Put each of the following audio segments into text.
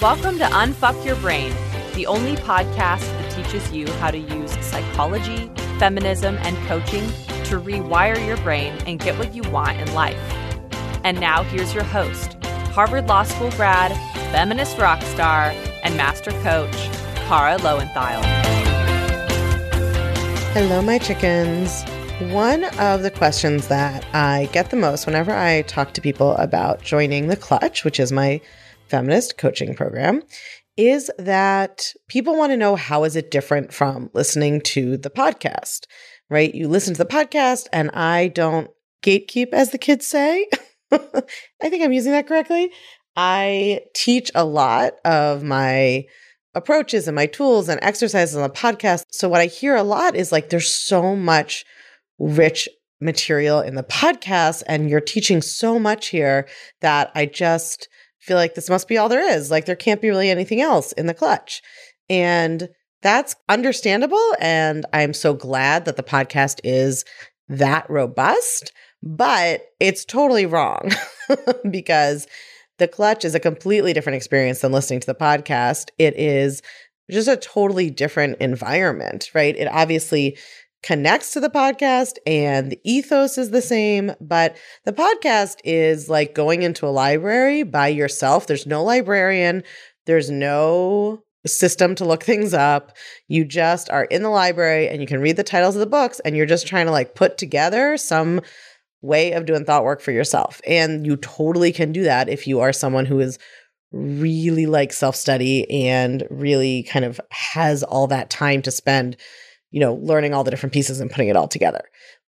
Welcome to Unfuck Your Brain, the only podcast that teaches you how to use psychology, feminism, and coaching to rewire your brain and get what you want in life. And now here's your host, Harvard Law School grad, feminist rock star, and master coach, Kara Loewentheil. Hello, my chickens. One of the questions that I get the most whenever I talk to people about joining the Clutch, which is my feminist coaching program is that people want to know how is it different from listening to the podcast, right? You listen to the podcast and I don't gatekeep as the kids say. I think I'm using that correctly. I teach a lot of my approaches and my tools and exercises on the podcast. So what I hear a lot is like there's so much rich material in the podcast and you're teaching so much here that I just feel like this must be all there is. Like there can't be really anything else in the clutch. And that's understandable. And I'm so glad that the podcast is that robust, but it's totally wrong because the clutch is a completely different experience than listening to the podcast. It is just a totally different environment, right? It obviously connects to the podcast and the ethos is the same, but the podcast is like going into a library by yourself. There's no librarian, there's no system to look things up. You just are in the library and you can read the titles of the books and you're just trying to like put together some way of doing thought work for yourself. And you totally can do that if you are someone who is really like self study and really kind of has all that time to spend you know, learning all the different pieces and putting it all together.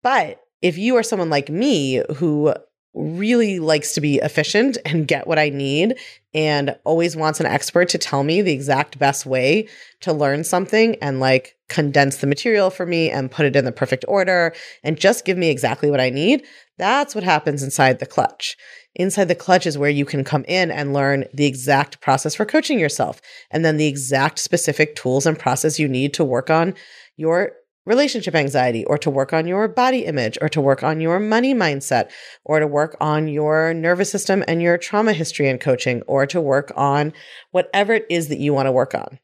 But if you are someone like me who really likes to be efficient and get what I need and always wants an expert to tell me the exact best way to learn something and like condense the material for me and put it in the perfect order and just give me exactly what I need, that's what happens inside the clutch. Inside the clutch is where you can come in and learn the exact process for coaching yourself and then the exact specific tools and process you need to work on your relationship anxiety or to work on your body image or to work on your money mindset or to work on your nervous system and your trauma history and coaching or to work on whatever it is that you want to work on.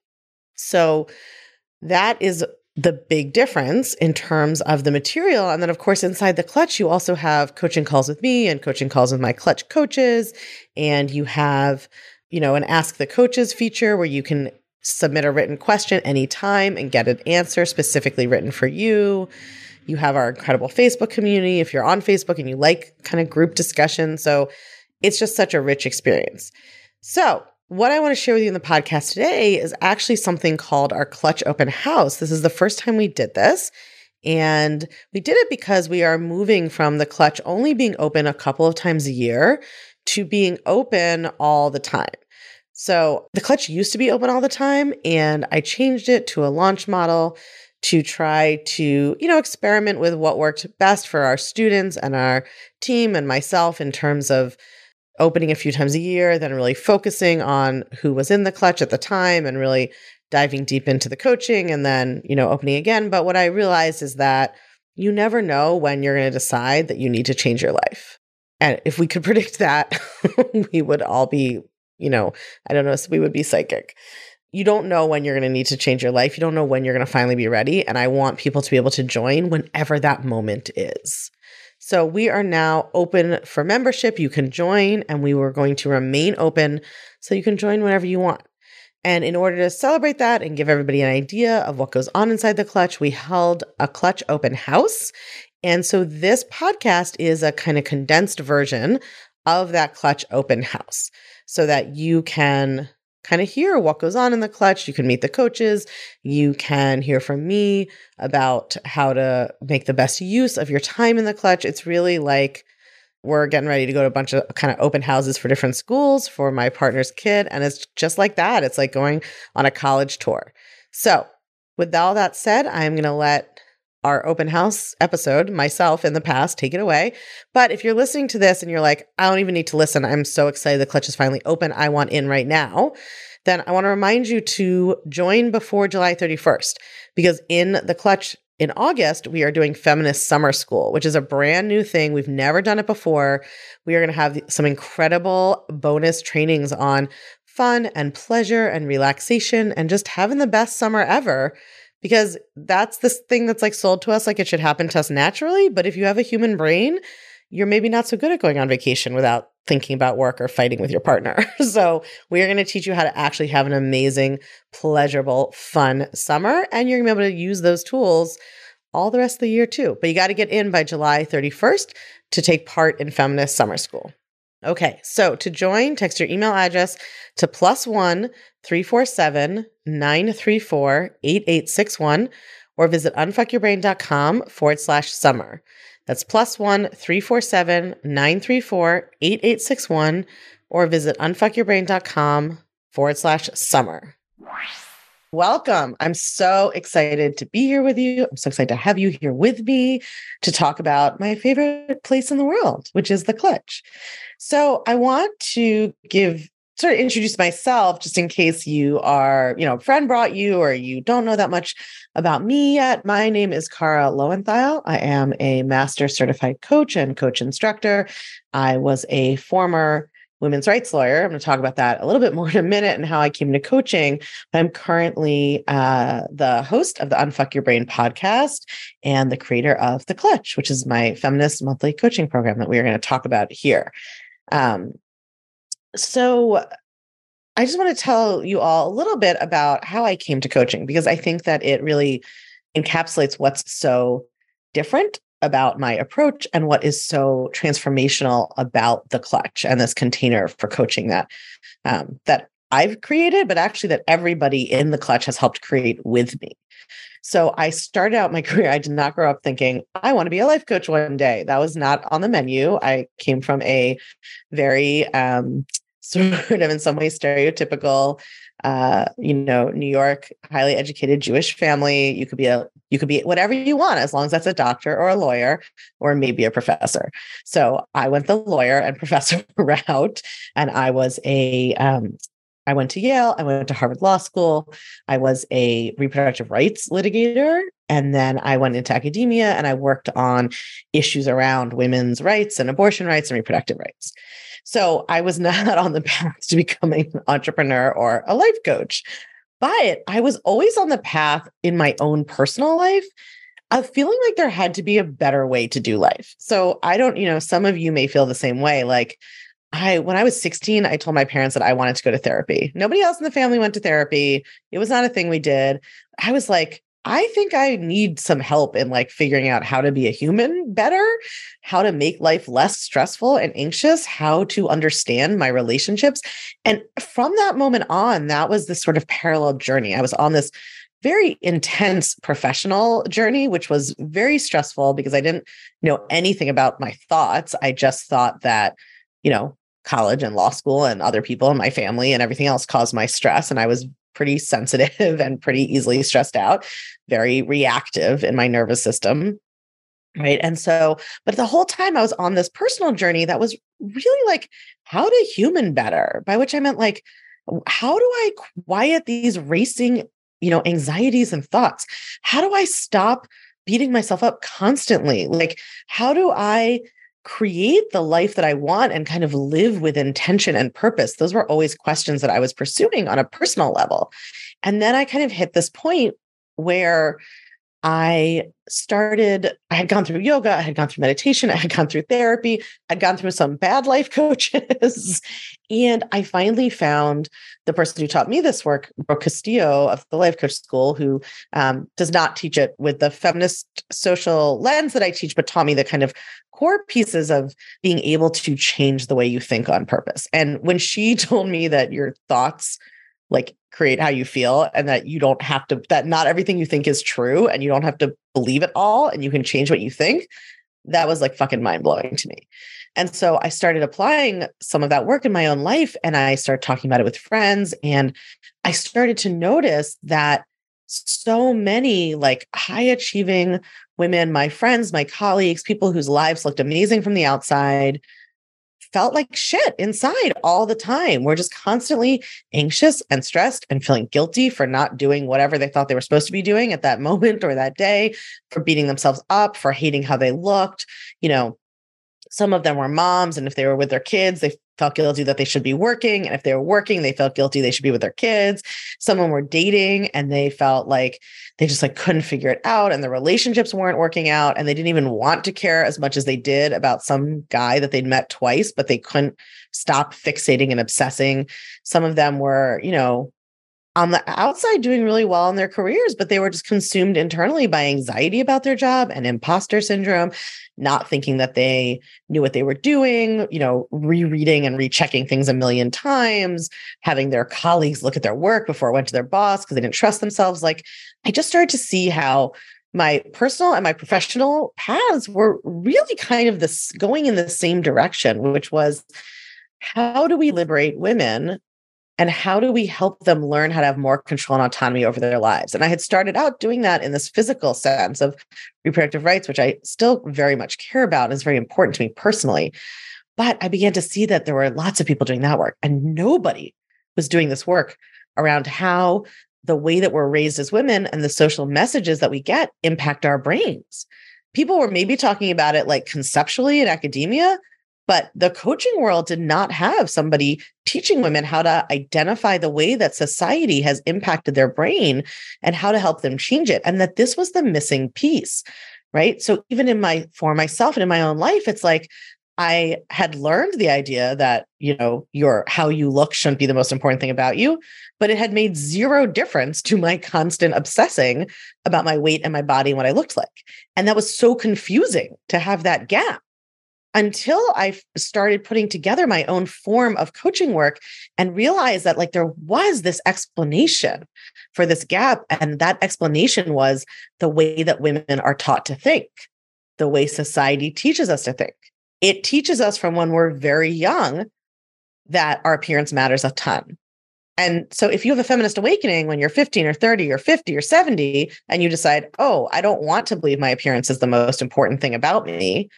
So that is the big difference in terms of the material. And then, of course, inside the clutch, you also have coaching calls with me and coaching calls with my clutch coaches. And you have, you know, an ask the coaches feature where you can submit a written question anytime and get an answer specifically written for you. You have our incredible Facebook community if you're on Facebook and you like kind of group discussion. So it's just such a rich experience. So, what I want to share with you in the podcast today is actually something called our Clutch Open House. This is the first time we did this. And we did it because we are moving from the clutch only being open a couple of times a year to being open all the time. So the clutch used to be open all the time, and I changed it to a launch model to try to, you know, experiment with what worked best for our students and our team and myself in terms of opening a few times a year, then really focusing on who was in the clutch at the time and really diving deep into the coaching and then, you know, opening again. But what I realized is that you never know when you're going to decide that you need to change your life. And if we could predict that, we would all be you know, I don't know, so we would be psychic. You don't know when you're going to need to change your life. You don't know when you're going to finally be ready. And I want people to be able to join whenever that moment is. So we are now open for membership. You can join, and we were going to remain open so you can join whenever you want. And in order to celebrate that and give everybody an idea of what goes on inside the clutch, we held a clutch open house. And so this podcast is a kind of condensed version of that clutch open house so that you can kind of hear what goes on in the clutch. You can meet the coaches. You can hear from me about how to make the best use of your time in the clutch. It's really like we're getting ready to go to a bunch of kind of open houses for different schools for my partner's kid. And it's just like that. It's like going on a college tour. So, with all that said, I'm going to let our open house episode myself in the past. Take it away. But if you're listening to this and you're like, I don't even need to listen, I'm so excited the clutch is finally open. I want in right now. Then I want to remind you to join before July 31st because in the clutch in August, we are doing Feminist Summer School, which is a brand new thing. We've never done it before. We are going to have some incredible bonus trainings on fun and pleasure and relaxation and just having the best summer ever because that's this thing that's like sold to us like it should happen to us naturally. But if you have a human brain, you're maybe not so good at going on vacation without thinking about work or fighting with your partner. so, we are going to teach you how to actually have an amazing, pleasurable, fun summer. And you're going to be able to use those tools all the rest of the year too. But you got to get in by July 31st to take part in Feminist Summer School. Okay, so to join, text your email address to plus one 347 934 8861 or visit unfuckyourbrain.com forward slash summer. That's plus one 347 934 8861 or visit unfuckyourbrain.com forward slash summer. Welcome. I'm so excited to be here with you. I'm so excited to have you here with me to talk about my favorite place in the world, which is the clutch. So I want to give sort of introduce myself just in case you are, you know, friend brought you or you don't know that much about me yet. My name is Kara Loewentheil. I am a master certified coach and coach instructor. I was a former women's rights lawyer. I'm going to talk about that a little bit more in a minute and how I came to coaching. I'm currently uh, the host of the Unfuck Your Brain podcast and the creator of The Clutch, which is my feminist monthly coaching program that we are going to talk about here. Um, so I just want to tell you all a little bit about how I came to coaching because I think that it really encapsulates what's so different about my approach and what is so transformational about the clutch and this container for coaching that um, that I've created, but actually that everybody in the clutch has helped create with me. So I started out my career. I did not grow up thinking I want to be a life coach one day. That was not on the menu. I came from a very um, sort of in some way stereotypical uh, you know, New York, highly educated Jewish family. You could be a you could be whatever you want as long as that's a doctor or a lawyer or maybe a professor. So I went the lawyer and professor route, and I was a um, I went to Yale, I went to Harvard Law School, I was a reproductive rights litigator, and then I went into academia and I worked on issues around women's rights and abortion rights and reproductive rights. So I was not on the path to becoming an entrepreneur or a life coach, but I was always on the path in my own personal life of feeling like there had to be a better way to do life. So I don't, you know, some of you may feel the same way. Like, I, when I was 16, I told my parents that I wanted to go to therapy. Nobody else in the family went to therapy. It was not a thing we did. I was like, I think I need some help in like figuring out how to be a human better, how to make life less stressful and anxious, how to understand my relationships. And from that moment on, that was this sort of parallel journey. I was on this very intense professional journey, which was very stressful because I didn't know anything about my thoughts. I just thought that, you know, college and law school and other people and my family and everything else caused my stress. And I was pretty sensitive and pretty easily stressed out, very reactive in my nervous system. Right. And so, but the whole time I was on this personal journey that was really like, how to human better, by which I meant like, how do I quiet these racing, you know, anxieties and thoughts? How do I stop beating myself up constantly? Like, how do I create the life that I want and kind of live with intention and purpose? Those were always questions that I was pursuing on a personal level. And then I kind of hit this point where I started, I had gone through yoga, I had gone through meditation, I had gone through therapy, I'd gone through some bad life coaches. and I finally found the person who taught me this work, Brooke Castillo of the Life Coach School, who um, does not teach it with the feminist social lens that I teach, but taught me the kind of core pieces of being able to change the way you think on purpose. And when she told me that your thoughts like create how you feel and that you don't have to that not everything you think is true and you don't have to believe it all and you can change what you think that was like fucking mind blowing to me. And so i started applying some of that work in my own life and i started talking about it with friends and i started to notice that so many like high achieving women my friends my colleagues people whose lives looked amazing from the outside felt like shit inside all the time. We're just constantly anxious and stressed and feeling guilty for not doing whatever they thought they were supposed to be doing at that moment or that day, for beating themselves up, for hating how they looked. You know, some of them were moms, and if they were with their kids, they felt guilty that they should be working. And if they were working, they felt guilty they should be with their kids. Some of them were dating and they felt like they just like couldn't figure it out and the relationships weren't working out and they didn't even want to care as much as they did about some guy that they'd met twice, but they couldn't stop fixating and obsessing. Some of them were, you know, on the outside doing really well in their careers, but they were just consumed internally by anxiety about their job and imposter syndrome, not thinking that they knew what they were doing, you know, rereading and rechecking things a million times, having their colleagues look at their work before it went to their boss because they didn't trust themselves. Like I just started to see how my personal and my professional paths were really kind of this going in the same direction, which was how do we liberate women and how do we help them learn how to have more control and autonomy over their lives? And i had started out doing that in this physical sense of reproductive rights which i still very much care about and is very important to me personally. But i began to see that there were lots of people doing that work and nobody was doing this work around how the way that we're raised as women and the social messages that we get impact our brains. People were maybe talking about it like conceptually in academia but the coaching world did not have somebody teaching women how to identify the way that society has impacted their brain and how to help them change it. And that this was the missing piece, right? So even in my, for myself and in my own life, it's like, I had learned the idea that, you know, your how you look shouldn't be the most important thing about you, but it had made zero difference to my constant obsessing about my weight and my body and what I looked like. And that was so confusing to have that gap until I started putting together my own form of coaching work and realized that like there was this explanation for this gap. And that explanation was the way that women are taught to think, the way society teaches us to think. It teaches us from when we're very young that our appearance matters a ton. And so if you have a feminist awakening when you're 15 or 30 or 50 or 70, and you decide, oh, I don't want to believe my appearance is the most important thing about me,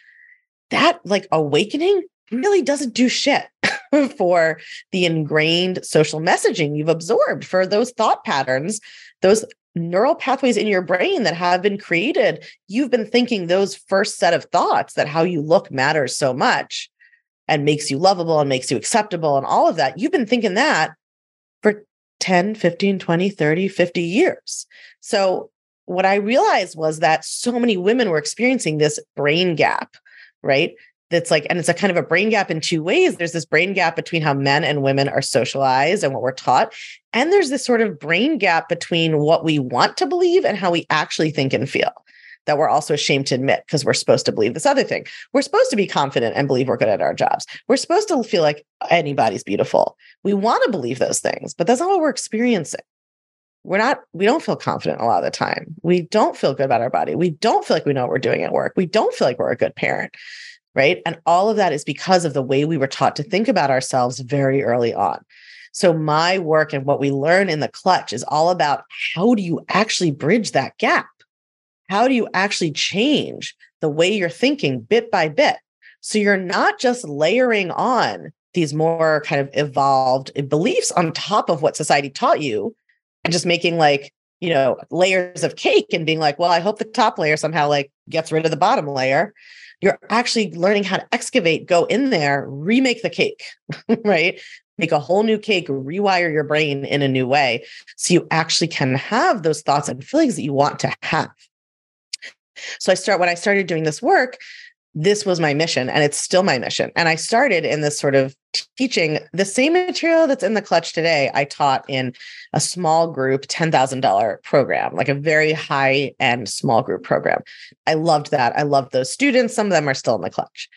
that like awakening mm. really doesn't do shit for the ingrained social messaging you've absorbed for those thought patterns, those neural pathways in your brain that have been created. You've been thinking those first set of thoughts that how you look matters so much and makes you lovable and makes you acceptable and all of that. You've been thinking that for 10, 15, 20, 30, 50 years. So what I realized was that so many women were experiencing this brain gap right? That's like, and it's a kind of a brain gap in two ways. There's this brain gap between how men and women are socialized and what we're taught. And there's this sort of brain gap between what we want to believe and how we actually think and feel that we're also ashamed to admit because we're supposed to believe this other thing. We're supposed to be confident and believe we're good at our jobs. We're supposed to feel like anybody's beautiful. We want to believe those things, but that's not what we're experiencing. We're not, we don't feel confident a lot of the time. We don't feel good about our body. We don't feel like we know what we're doing at work. We don't feel like we're a good parent right? And all of that is because of the way we were taught to think about ourselves very early on. So, my work and what we learn in the clutch is all about how do you actually bridge that gap? How do you actually change the way you're thinking bit by bit? So, you're not just layering on these more kind of evolved beliefs on top of what society taught you and just making like, you know, layers of cake and being like, well, I hope the top layer somehow like gets rid of the bottom layer you're actually learning how to excavate, go in there, remake the cake, right? Make a whole new cake, rewire your brain in a new way so you actually can have those thoughts and feelings that you want to have. So I start when I started doing this work, this was my mission and it's still my mission. And I started in this sort of teaching the same material that's in the clutch today. I taught in a small group $10,000 program, like a very high end small group program. I loved that. I loved those students. Some of them are still in the clutch.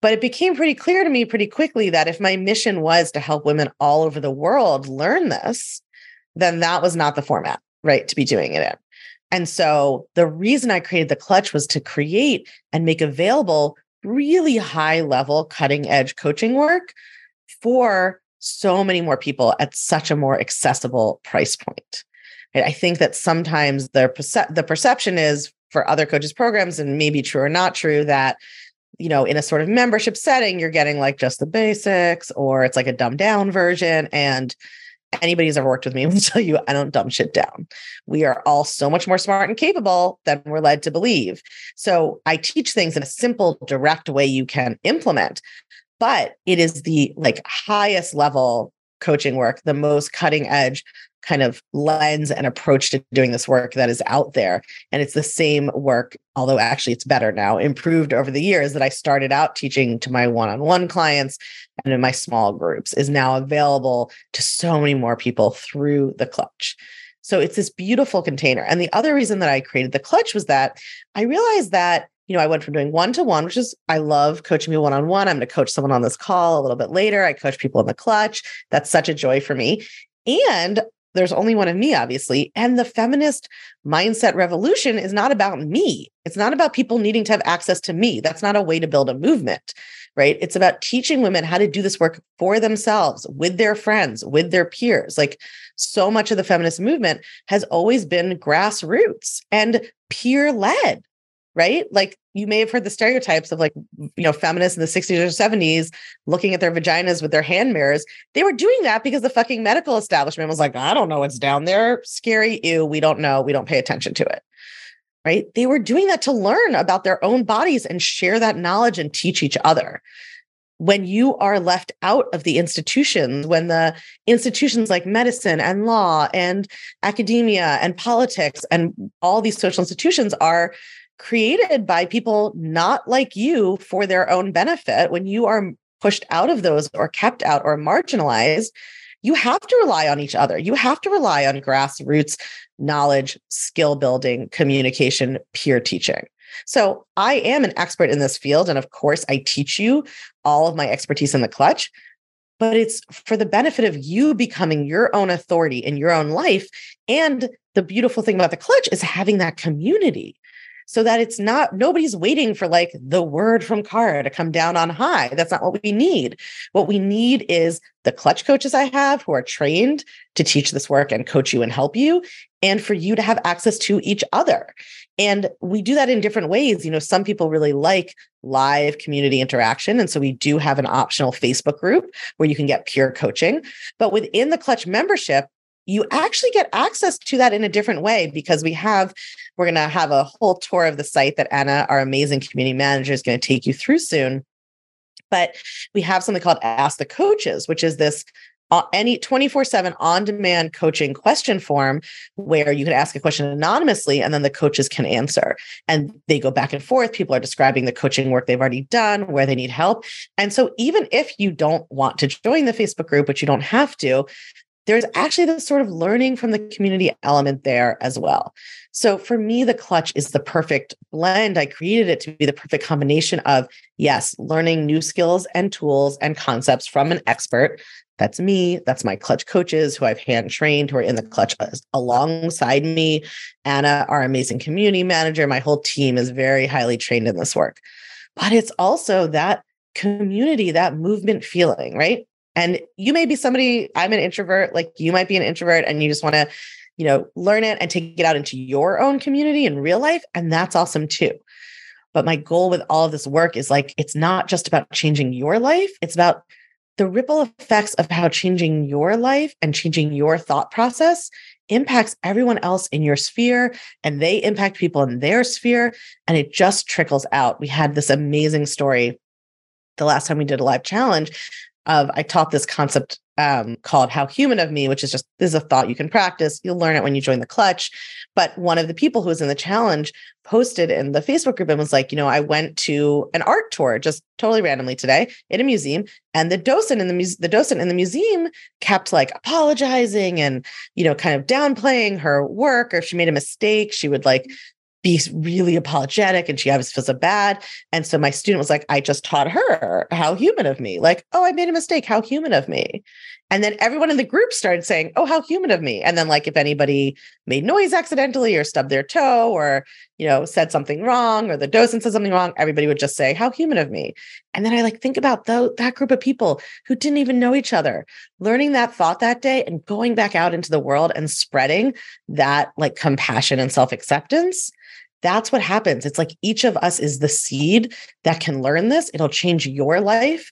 But it became pretty clear to me pretty quickly that if my mission was to help women all over the world learn this, then that was not the format, right, to be doing it in. And so the reason I created the clutch was to create and make available really high level, cutting edge coaching work for so many more people at such a more accessible price point. I think that sometimes the the perception is for other coaches programs, and maybe true or not true, that you know in a sort of membership setting you're getting like just the basics, or it's like a dumbed down version, and anybody who's ever worked with me will tell you I don't dumb shit down. We are all so much more smart and capable than we're led to believe. So I teach things in a simple, direct way you can implement. But it is the like highest level coaching work, the most cutting edge kind of lens and approach to doing this work that is out there. And it's the same work, although actually it's better now, improved over the years that I started out teaching to my one on one clients and in my small groups is now available to so many more people through the clutch. So it's this beautiful container. And the other reason that I created the clutch was that I realized that you know, I went from doing one to one, which is I love coaching me one on one. I'm going to coach someone on this call a little bit later. I coach people in the clutch. That's such a joy for me. And there's only one of me, obviously. And the feminist mindset revolution is not about me. It's not about people needing to have access to me. That's not a way to build a movement, right? It's about teaching women how to do this work for themselves, with their friends, with their peers. Like so much of the feminist movement has always been grassroots and peer led right? Like you may have heard the stereotypes of like, you know, feminists in the 60s or 70s looking at their vaginas with their hand mirrors. They were doing that because the fucking medical establishment was like, I don't know what's down there. Scary. Ew. We don't know. We don't pay attention to it. Right. They were doing that to learn about their own bodies and share that knowledge and teach each other. When you are left out of the institutions, when the institutions like medicine and law and academia and politics and all these social institutions are created by people not like you for their own benefit, when you are pushed out of those or kept out or marginalized, you have to rely on each other. You have to rely on grassroots knowledge, skill building, communication, peer teaching. So I am an expert in this field. And of course, I teach you all of my expertise in the clutch, but it's for the benefit of you becoming your own authority in your own life. And the beautiful thing about the clutch is having that community so that it's not nobody's waiting for like the word from Kara to come down on high. That's not what we need. What we need is the clutch coaches I have who are trained to teach this work and coach you and help you, and for you to have access to each other. And we do that in different ways. You know, some people really like live community interaction. And so we do have an optional Facebook group where you can get peer coaching. But within the Clutch membership, you actually get access to that in a different way because we have we're going to have a whole tour of the site that anna our amazing community manager is going to take you through soon. But we have something called ask the coaches which is this uh, any 24/7 on-demand coaching question form where you can ask a question anonymously and then the coaches can answer. And they go back and forth. People are describing the coaching work they've already done where they need help. And so even if you don't want to join the Facebook group which you don't have to there's actually this sort of learning from the community element there as well. So for me, the clutch is the perfect blend. I created it to be the perfect combination of, yes, learning new skills and tools and concepts from an expert. That's me. That's my clutch coaches who I've hand trained who are in the clutch alongside me. Anna, our amazing community manager. My whole team is very highly trained in this work. But it's also that community, that movement feeling, right? And you may be somebody, I'm an introvert, like you might be an introvert and you just want to, you know, learn it and take it out into your own community in real life. And that's awesome too. But my goal with all of this work is like, it's not just about changing your life, it's about the ripple effects of how changing your life and changing your thought process impacts everyone else in your sphere and they impact people in their sphere. And it just trickles out. We had this amazing story the last time we did a live challenge of I taught this concept um, called How Human of Me, which is just this is a thought you can practice. You'll learn it when you join the clutch. But one of the people who was in the challenge posted in the Facebook group and was like, you know, I went to an art tour just totally randomly today in a museum, and the docent in the mu- the docent in the museum kept like apologizing and you know, kind of downplaying her work, or if she made a mistake, she would like be really apologetic and she obviously feels so bad. And so my student was like, I just taught her how human of me. Like, oh, I made a mistake. How human of me. And then everyone in the group started saying, oh, how human of me. And then, like, if anybody made noise accidentally or stubbed their toe or, you know, said something wrong or the docent said something wrong, everybody would just say, how human of me. And then I like think about the, that group of people who didn't even know each other, learning that thought that day and going back out into the world and spreading that like compassion and self acceptance that's what happens. It's like each of us is the seed that can learn this. It'll change your life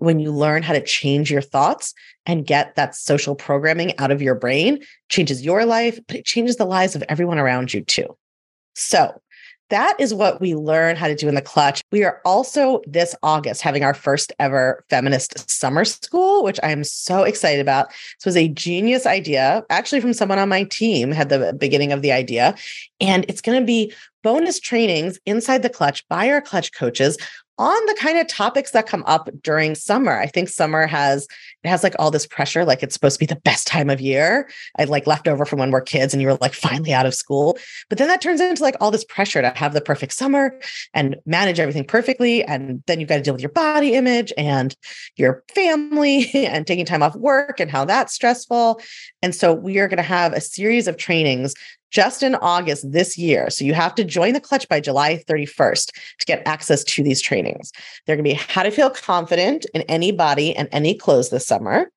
when you learn how to change your thoughts and get that social programming out of your brain, changes your life, but it changes the lives of everyone around you too. So, that is what we learn how to do in the clutch. We are also this August having our first ever feminist summer school, which I am so excited about. This was a genius idea, actually, from someone on my team, had the beginning of the idea. And it's going to be bonus trainings inside the clutch by our clutch coaches on the kind of topics that come up during summer. I think summer has it has like all this pressure, like it's supposed to be the best time of year. I like left over from when we're kids and you were like finally out of school. But then that turns into like all this pressure to have the perfect summer and manage everything perfectly. And then you've got to deal with your body image and your family and taking time off work and how that's stressful. And so we are going to have a series of trainings just in August this year. So you have to join the clutch by July 31st to get access to these trainings. They're going to be how to feel confident in any body and any clothes this summer,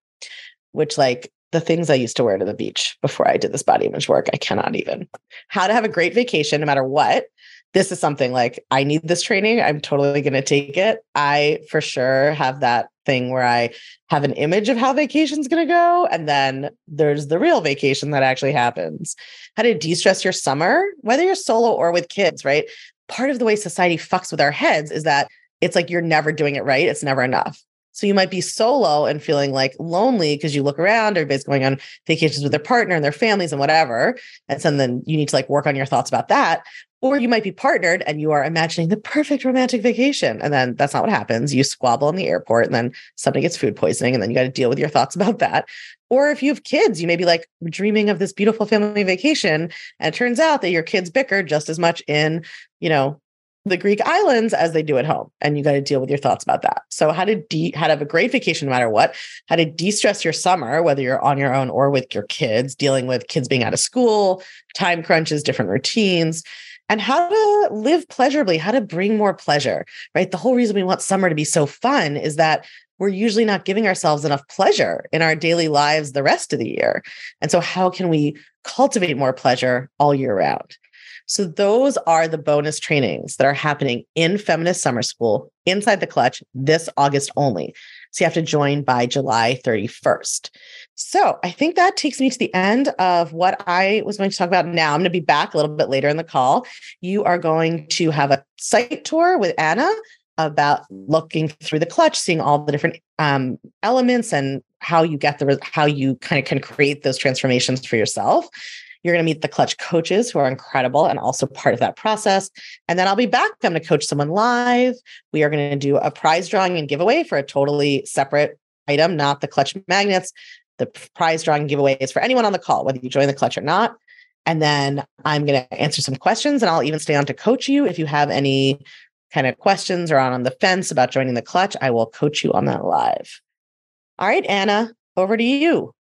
which like the things I used to wear to the beach before I did this body image work, I cannot even. How to have a great vacation no matter what. This is something like I need this training. I'm totally going to take it. I for sure have that thing where I have an image of how vacation's going to go. And then there's the real vacation that actually happens. How to de stress your summer, whether you're solo or with kids, right? Part of the way society fucks with our heads is that it's like you're never doing it right. It's never enough. So you might be solo and feeling like lonely because you look around, everybody's going on vacations with their partner and their families and whatever. And so then you need to like work on your thoughts about that. Or you might be partnered and you are imagining the perfect romantic vacation. And then that's not what happens. You squabble in the airport and then somebody gets food poisoning and then you got to deal with your thoughts about that. Or if you have kids, you may be like dreaming of this beautiful family vacation. And it turns out that your kids bicker just as much in, you know, the Greek islands as they do at home. And you got to deal with your thoughts about that. So how to de- how to have a great vacation no matter what, how to de-stress your summer, whether you're on your own or with your kids, dealing with kids being out of school, time crunches, different routines and how to live pleasurably, how to bring more pleasure, right? The whole reason we want summer to be so fun is that we're usually not giving ourselves enough pleasure in our daily lives the rest of the year. And so, how can we cultivate more pleasure all year round? So, those are the bonus trainings that are happening in Feminist Summer School inside the clutch this August only. So, you have to join by July 31st. So I think that takes me to the end of what I was going to talk about now. I'm going to be back a little bit later in the call. You are going to have a site tour with Anna about looking through the clutch, seeing all the different um, elements and how you get the how you kind of can create those transformations for yourself. You're going to meet the clutch coaches who are incredible and also part of that process. And then I'll be back. I'm going to coach someone live. We are going to do a prize drawing and giveaway for a totally separate item, not the clutch magnets. The prize drawing giveaway is for anyone on the call, whether you join the clutch or not. And then I'm going to answer some questions and I'll even stay on to coach you. If you have any kind of questions or on, on the fence about joining the clutch, I will coach you on that live. All right, Anna, over to you.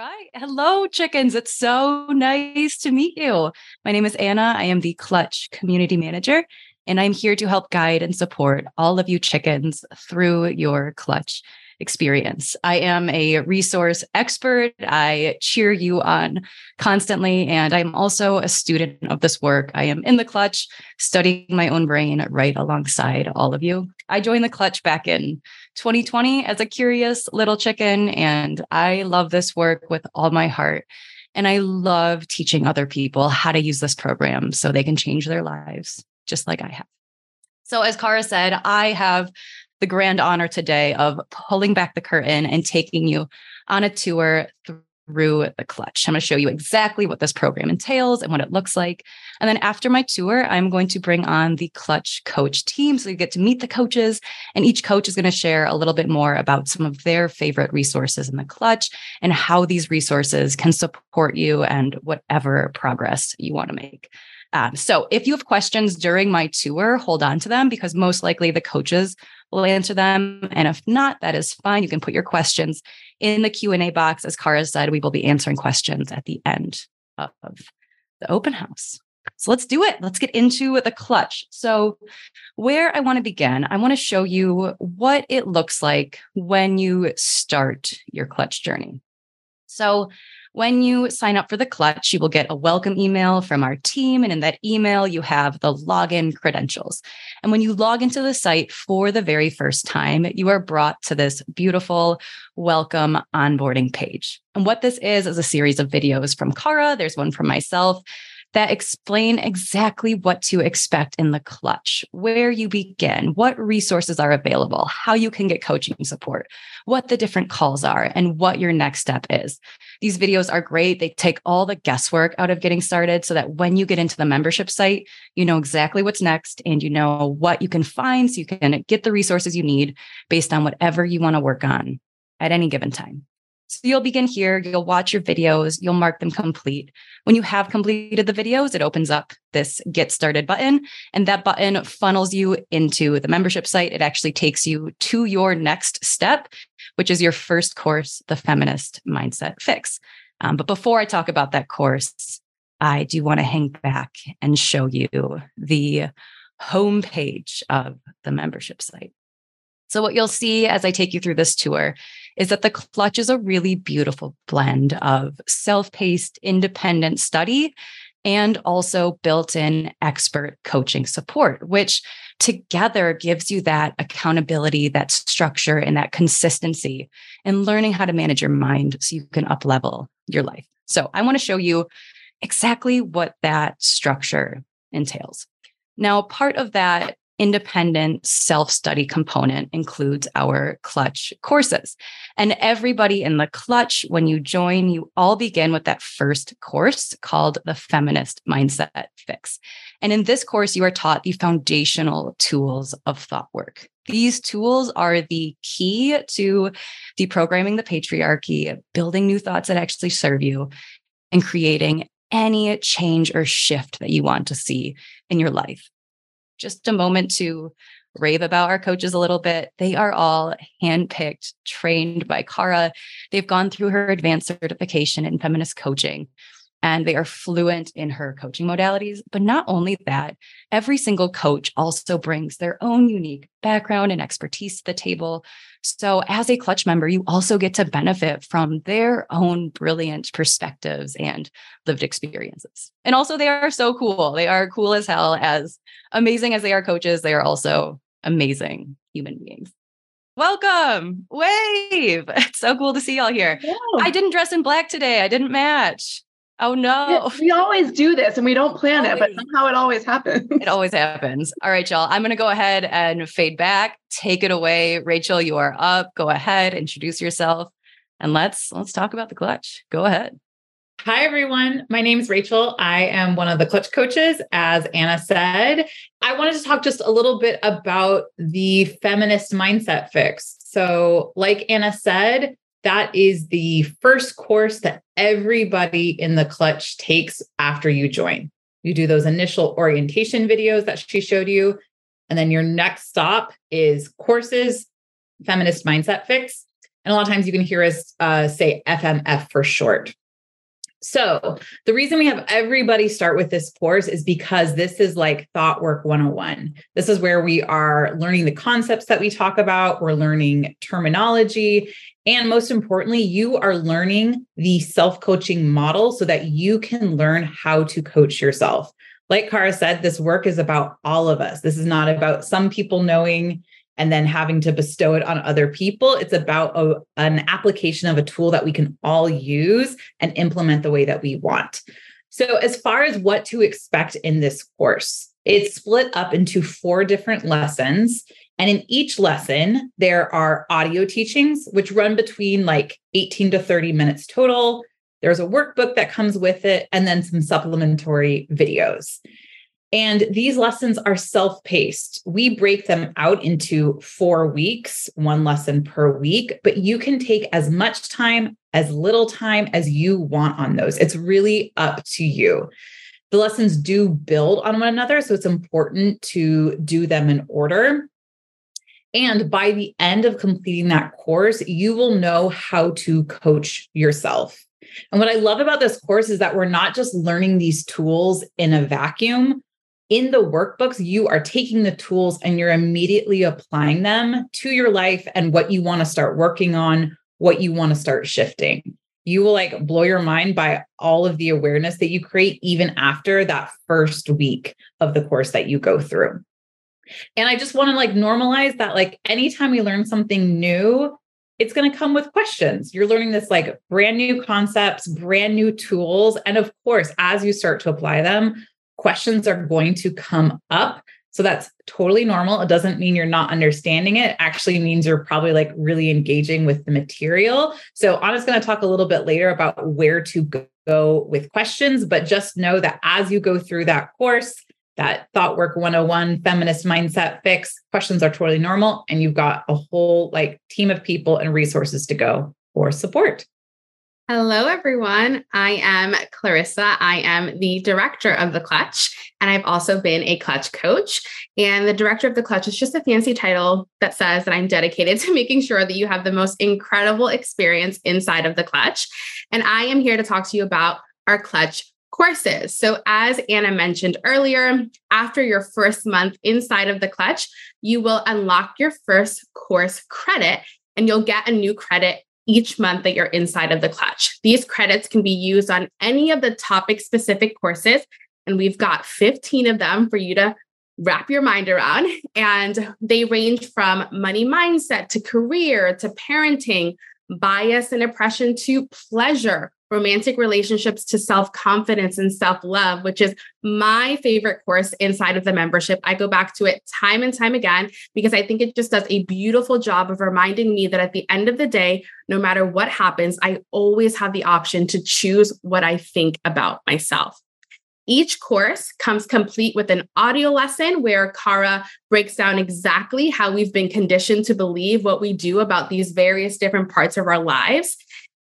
Right. Hello, chickens. It's so nice to meet you. My name is Anna. I am the Clutch Community Manager, and I'm here to help guide and support all of you chickens through your clutch experience. I am a resource expert. I cheer you on constantly. And I'm also a student of this work. I am in the clutch, studying my own brain right alongside all of you. I joined the clutch back in 2020 as a curious little chicken, and I love this work with all my heart. And I love teaching other people how to use this program so they can change their lives, just like I have. So, as Kara said, I have the grand honor today of pulling back the curtain and taking you on a tour through the clutch. I'm going to show you exactly what this program entails and what it looks like. And then after my tour, I'm going to bring on the clutch coach team. So you get to meet the coaches, and each coach is going to share a little bit more about some of their favorite resources in the clutch and how these resources can support you and whatever progress you want to make. Um, so if you have questions during my tour, hold on to them because most likely the coaches will answer them. And if not, that is fine. You can put your questions in the Q&A box. As Kara said, we will be answering questions at the end of the open house. So let's do it. Let's get into the clutch. So, where I want to begin, I want to show you what it looks like when you start your clutch journey. So, when you sign up for the clutch, you will get a welcome email from our team. And in that email, you have the login credentials. And when you log into the site for the very first time, you are brought to this beautiful welcome onboarding page. And what this is, is a series of videos from Kara. There's one from myself that explain exactly what to expect in the clutch, where you begin, what resources are available, how you can get coaching support, what the different calls are, and what your next step is. These videos are great. They take all the guesswork out of getting started so that when you get into the membership site, you know exactly what's next and you know what you can find so you can get the resources you need based on whatever you want to work on at any given time. So you'll begin here, you'll watch your videos, you'll mark them complete. When you have completed the videos, it opens up this get started button, and that button funnels you into the membership site. It actually takes you to your next step, which is your first course, the Feminist Mindset Fix. Um, but before I talk about that course, I do want to hang back and show you the homepage of the membership site. So, what you'll see as I take you through this tour is that the clutch is a really beautiful blend of self paced, independent study and also built in expert coaching support, which together gives you that accountability, that structure, and that consistency in learning how to manage your mind so you can up level your life. So, I want to show you exactly what that structure entails. Now, part of that independent self study component includes our clutch courses. And everybody in the clutch, when you join, you all begin with that first course called the Feminist Mindset Fix. And in this course, you are taught the foundational tools of thought work. These tools are the key to deprogramming the patriarchy, building new thoughts that actually serve you, and creating any change or shift that you want to see in your life just a moment to rave about our coaches a little bit. They are all handpicked, trained by Kara. They've gone through her advanced certification in feminist coaching and they are fluent in her coaching modalities. But not only that, every single coach also brings their own unique background and expertise to the table. So, as a clutch member, you also get to benefit from their own brilliant perspectives and lived experiences. And also, they are so cool. They are cool as hell. As amazing as they are coaches, they are also amazing human beings. Welcome, wave. It's so cool to see y'all here. I didn't dress in black today. I didn't match. Oh no. We always do this and we don't plan always. it, but somehow it always happens. It always happens. All right, y'all. I'm going to go ahead and fade back. Take it away. Rachel, you are up. Go ahead, introduce yourself, and let's let's talk about the clutch. Go ahead. Hi, everyone. My name is Rachel. I am one of the clutch coaches, as Anna said. I wanted to talk just a little bit about the feminist mindset fix. So, like Anna said, that is the first course that everybody in the clutch takes after you join. You do those initial orientation videos that she showed you. And then your next stop is courses, feminist mindset fix. And a lot of times you can hear us uh, say FMF for short. So, the reason we have everybody start with this course is because this is like thought work 101. This is where we are learning the concepts that we talk about, we're learning terminology, and most importantly, you are learning the self coaching model so that you can learn how to coach yourself. Like Kara said, this work is about all of us. This is not about some people knowing and then having to bestow it on other people. It's about a, an application of a tool that we can all use and implement the way that we want. So, as far as what to expect in this course, it's split up into four different lessons. And in each lesson, there are audio teachings, which run between like 18 to 30 minutes total. There's a workbook that comes with it, and then some supplementary videos. And these lessons are self paced. We break them out into four weeks, one lesson per week, but you can take as much time, as little time as you want on those. It's really up to you. The lessons do build on one another. So it's important to do them in order. And by the end of completing that course, you will know how to coach yourself. And what I love about this course is that we're not just learning these tools in a vacuum. In the workbooks, you are taking the tools and you're immediately applying them to your life and what you want to start working on, what you want to start shifting. You will like blow your mind by all of the awareness that you create even after that first week of the course that you go through. And I just want to like normalize that, like, anytime we learn something new, it's going to come with questions. You're learning this like brand new concepts, brand new tools. And of course, as you start to apply them, questions are going to come up. So that's totally normal. It doesn't mean you're not understanding it. it actually means you're probably like really engaging with the material. So Anna's going to talk a little bit later about where to go with questions, but just know that as you go through that course, that thought work 101 feminist mindset fix questions are totally normal and you've got a whole like team of people and resources to go for support Hello, everyone. I am Clarissa. I am the director of the Clutch, and I've also been a Clutch coach. And the director of the Clutch is just a fancy title that says that I'm dedicated to making sure that you have the most incredible experience inside of the Clutch. And I am here to talk to you about our Clutch courses. So, as Anna mentioned earlier, after your first month inside of the clutch, you will unlock your first course credit and you'll get a new credit each month that you're inside of the clutch. These credits can be used on any of the topic specific courses, and we've got 15 of them for you to wrap your mind around. And they range from money mindset to career to parenting, bias and oppression to pleasure, romantic relationships to self confidence and self love, which is my favorite course inside of the membership. I go back to it time and time again because I think it just does a beautiful job of reminding me that at the end of the day, no matter what happens, I always have the option to choose what I think about myself. Each course comes complete with an audio lesson where Kara breaks down exactly how we've been conditioned to believe what we do about these various different parts of our lives.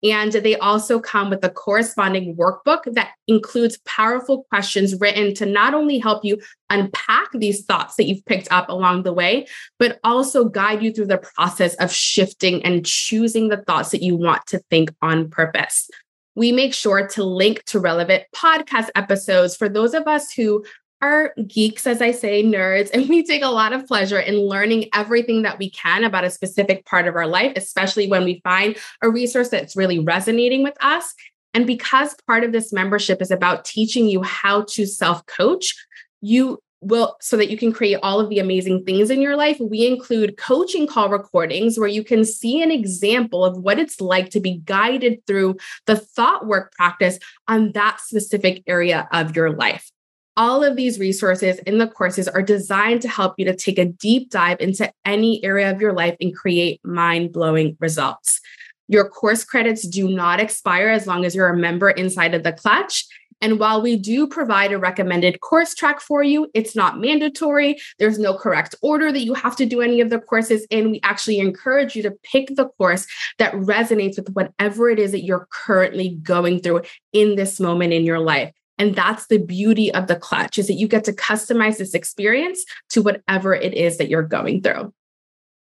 And they also come with a corresponding workbook that includes powerful questions written to not only help you unpack these thoughts that you've picked up along the way, but also guide you through the process of shifting and choosing the thoughts that you want to think on purpose. We make sure to link to relevant podcast episodes for those of us who are geeks, as I say, nerds, and we take a lot of pleasure in learning everything that we can about a specific part of our life, especially when we find a resource that's really resonating with us. And because part of this membership is about teaching you how to self coach, you will so that you can create all of the amazing things in your life we include coaching call recordings where you can see an example of what it's like to be guided through the thought work practice on that specific area of your life all of these resources in the courses are designed to help you to take a deep dive into any area of your life and create mind blowing results. Your course credits do not expire as long as you're a member inside of the clutch. And while we do provide a recommended course track for you, it's not mandatory. There's no correct order that you have to do any of the courses in. We actually encourage you to pick the course that resonates with whatever it is that you're currently going through in this moment in your life. And that's the beauty of the clutch is that you get to customize this experience to whatever it is that you're going through.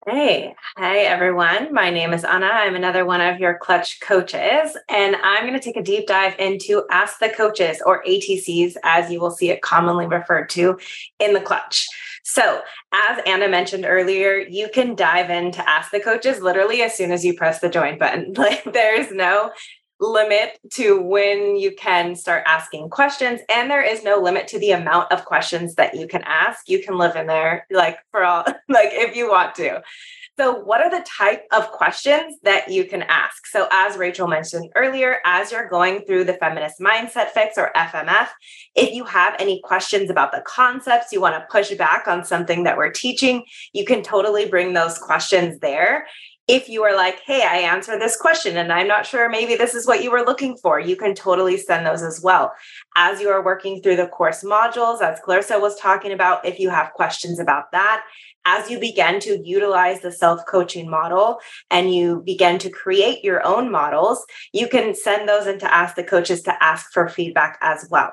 Hey, hi everyone. My name is Anna. I'm another one of your clutch coaches, and I'm going to take a deep dive into Ask the Coaches or ATCs, as you will see it commonly referred to in the clutch. So, as Anna mentioned earlier, you can dive into Ask the Coaches literally as soon as you press the join button. Like, there's no limit to when you can start asking questions and there is no limit to the amount of questions that you can ask. You can live in there like for all like if you want to. So what are the type of questions that you can ask? So as rachel mentioned earlier as you're going through the feminist mindset fix or fmf if you have any questions about the concepts you want to push back on something that we're teaching you can totally bring those questions there if you are like, hey, I answered this question and I'm not sure maybe this is what you were looking for, you can totally send those as well. As you are working through the course modules, as Clarissa was talking about, if you have questions about that, as you begin to utilize the self coaching model and you begin to create your own models, you can send those into Ask the Coaches to ask for feedback as well.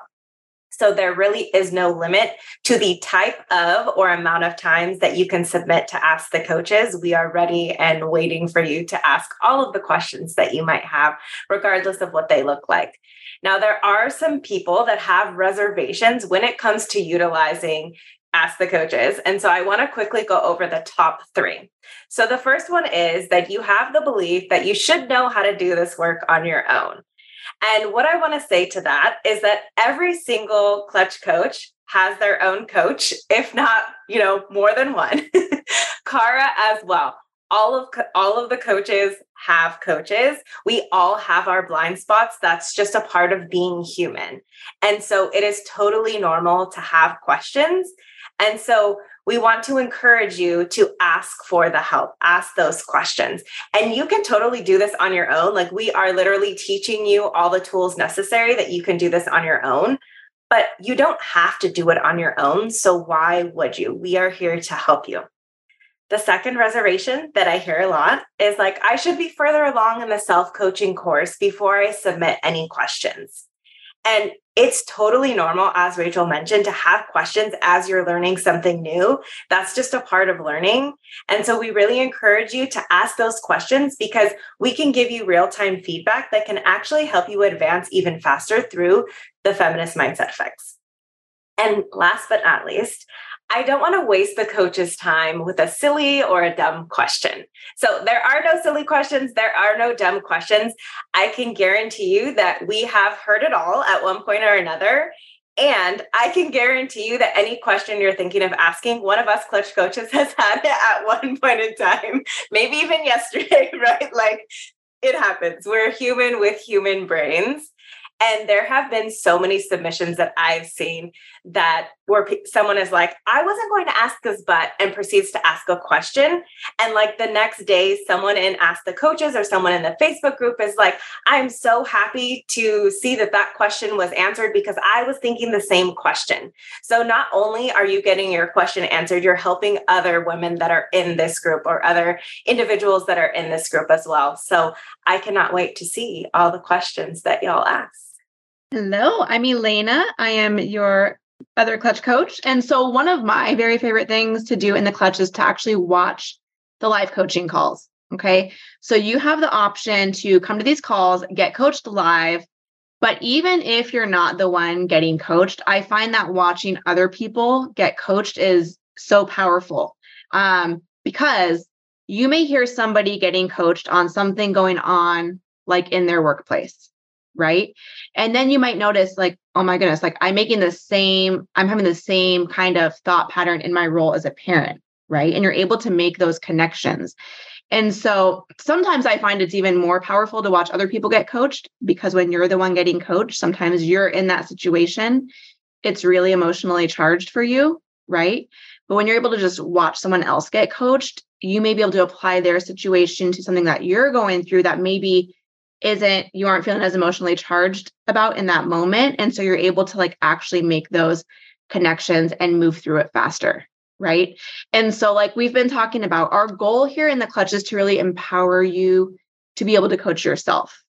So there really is no limit to the type of or amount of times that you can submit to ask the coaches. We are ready and waiting for you to ask all of the questions that you might have, regardless of what they look like. Now, there are some people that have reservations when it comes to utilizing ask the coaches. And so I want to quickly go over the top three. So the first one is that you have the belief that you should know how to do this work on your own. And what I want to say to that is that every single clutch coach has their own coach, if not, you know, more than one. Kara as well. all of all of the coaches have coaches. We all have our blind spots. That's just a part of being human. And so it is totally normal to have questions. And so we want to encourage you to ask for the help, ask those questions. And you can totally do this on your own. Like we are literally teaching you all the tools necessary that you can do this on your own. But you don't have to do it on your own. So why would you? We are here to help you. The second reservation that I hear a lot is like, I should be further along in the self coaching course before I submit any questions. And it's totally normal, as Rachel mentioned, to have questions as you're learning something new. That's just a part of learning. And so we really encourage you to ask those questions because we can give you real time feedback that can actually help you advance even faster through the feminist mindset fix. And last but not least, I don't want to waste the coach's time with a silly or a dumb question. So there are no silly questions. There are no dumb questions. I can guarantee you that we have heard it all at one point or another. And I can guarantee you that any question you're thinking of asking, one of us clutch coaches has had it at one point in time, maybe even yesterday, right? Like it happens. We're human with human brains. And there have been so many submissions that I've seen that where someone is like, I wasn't going to ask this, but, and proceeds to ask a question. And like the next day, someone in Ask the Coaches or someone in the Facebook group is like, I'm so happy to see that that question was answered because I was thinking the same question. So not only are you getting your question answered, you're helping other women that are in this group or other individuals that are in this group as well. So I cannot wait to see all the questions that y'all ask. Hello, I'm Elena. I am your other clutch coach. And so, one of my very favorite things to do in the clutch is to actually watch the live coaching calls. Okay. So, you have the option to come to these calls, get coached live. But even if you're not the one getting coached, I find that watching other people get coached is so powerful um, because you may hear somebody getting coached on something going on like in their workplace right? And then you might notice like oh my goodness like i'm making the same i'm having the same kind of thought pattern in my role as a parent right? And you're able to make those connections. And so sometimes i find it's even more powerful to watch other people get coached because when you're the one getting coached sometimes you're in that situation it's really emotionally charged for you right? But when you're able to just watch someone else get coached you may be able to apply their situation to something that you're going through that maybe isn't you aren't feeling as emotionally charged about in that moment. And so you're able to like actually make those connections and move through it faster right? And so like we've been talking about our goal here in the clutch is to really empower you to be able to coach yourself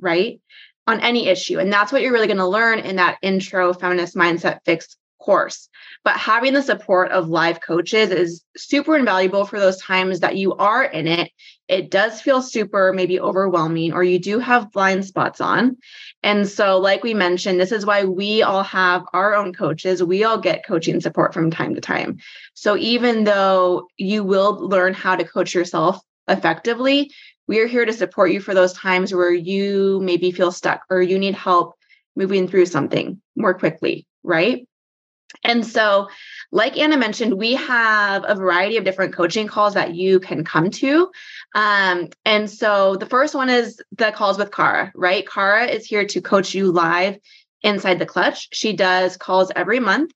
right on any issue. And that's what you're really going to learn in that intro feminist mindset fix course. But having the support of live coaches is super invaluable for those times that you are in it. It does feel super maybe overwhelming, or you do have blind spots on. And so, like we mentioned, this is why we all have our own coaches. We all get coaching support from time to time. So, even though you will learn how to coach yourself effectively, we are here to support you for those times where you maybe feel stuck or you need help moving through something more quickly, right? And so, like Anna mentioned, we have a variety of different coaching calls that you can come to. Um, and so, the first one is the calls with Kara, right? Kara is here to coach you live inside the clutch. She does calls every month.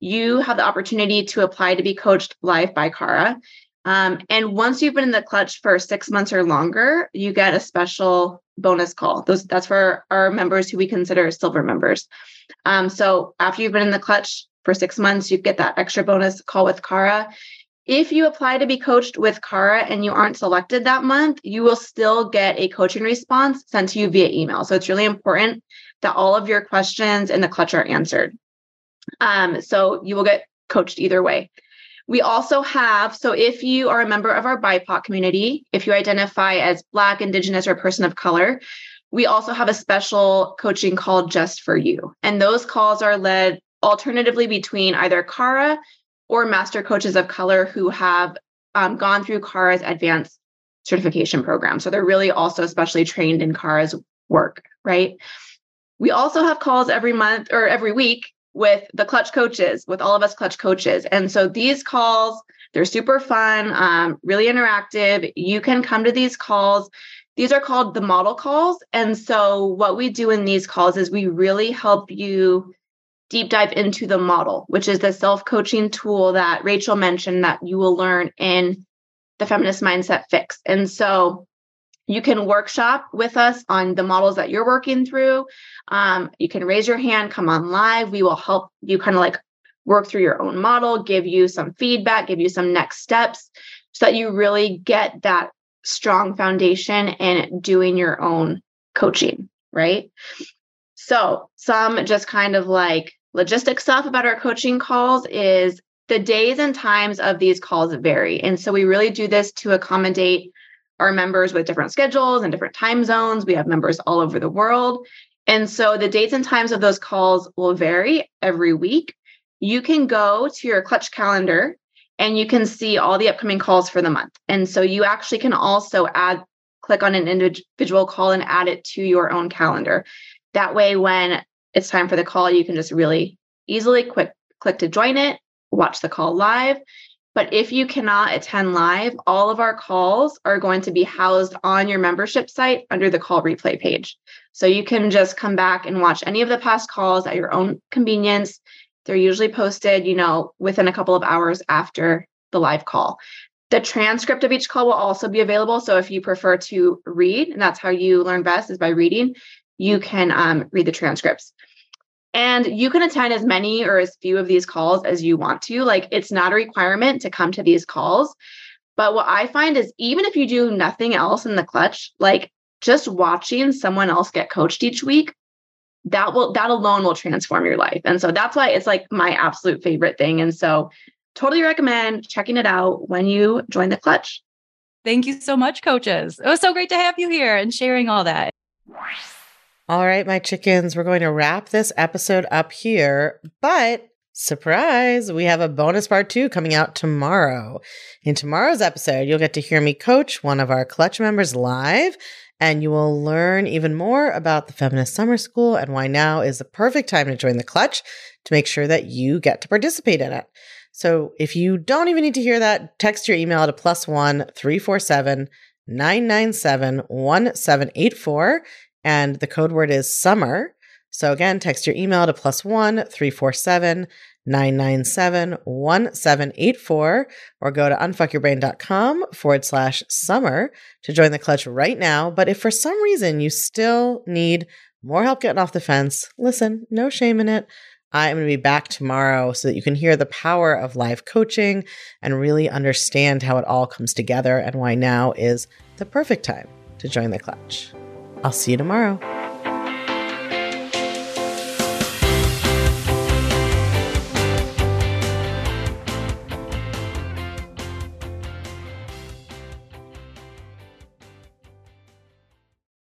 You have the opportunity to apply to be coached live by Kara. Um, and once you've been in the clutch for six months or longer, you get a special bonus call. Those that's for our members who we consider silver members. Um, so after you've been in the clutch for six months, you get that extra bonus call with Kara. If you apply to be coached with Kara and you aren't selected that month, you will still get a coaching response sent to you via email. So it's really important that all of your questions in the clutch are answered. Um, so you will get coached either way. We also have, so if you are a member of our BIPOC community, if you identify as Black, Indigenous, or person of color, we also have a special coaching call just for you. And those calls are led alternatively between either Kara or master coaches of color who have um, gone through Kara's advanced certification program. So they're really also especially trained in Kara's work, right? We also have calls every month or every week with the clutch coaches, with all of us clutch coaches. And so these calls They're super fun, um, really interactive. You can come to these calls. These are called the model calls. And so, what we do in these calls is we really help you deep dive into the model, which is the self coaching tool that Rachel mentioned that you will learn in the Feminist Mindset Fix. And so, you can workshop with us on the models that you're working through. Um, you can raise your hand, come on live. We will help you kind of like work through your own model, give you some feedback, give you some next steps so that you really get that strong foundation in doing your own coaching, right? So, some just kind of like logistic stuff about our coaching calls is the days and times of these calls vary. And so, we really do this to accommodate our members with different schedules and different time zones. We have members all over the world. And so the dates and times of those calls will vary every week. You can go to your clutch calendar and you can see all the upcoming calls for the month. And so you actually can also add, click on an individual call and add it to your own calendar. That way, when it's time for the call, you can just really easily quick click to join it, watch the call live, but if you cannot attend live, all of our calls are going to be housed on your membership site under the call replay page. So you can just come back and watch any of the past calls at your own convenience. They're usually posted, you know, within a couple of hours after the live call. The transcript of each call will also be available. So if you prefer to read, and that's how you learn best is by reading, you can um, read the transcripts. And you can attend as many or as few of these calls as you want to. Like it's not a requirement to come to these calls. But what I find is even if you do nothing else in the clutch, like just watching someone else get coached each week, that will that alone will transform your life. And so that's why it's like my absolute favorite thing. And so totally recommend checking it out when you join the clutch. Thank you so much, coaches. It was so great to have you here and sharing all that. All right, my chickens, we're going to wrap this episode up here, but surprise, we have a bonus part two coming out tomorrow. In tomorrow's episode, you'll get to hear me coach one of our clutch members live, and you will learn even more about the Feminist Summer School and why now is the perfect time to join the clutch to make sure that you get to participate in it. So if you don't even need to hear that, text your email to plus one 347 997 1784 and the code word is summer. So again, text your email to plus one 347 997 1784 or go to unfuckyourbrain.com forward slash summer to join the clutch right now. But if for some reason you still need more help getting off the fence, listen, no shame in it. I'm going to be back tomorrow so that you can hear the power of live coaching and really understand how it all comes together and why now is the perfect time to join the clutch. I'll see you tomorrow.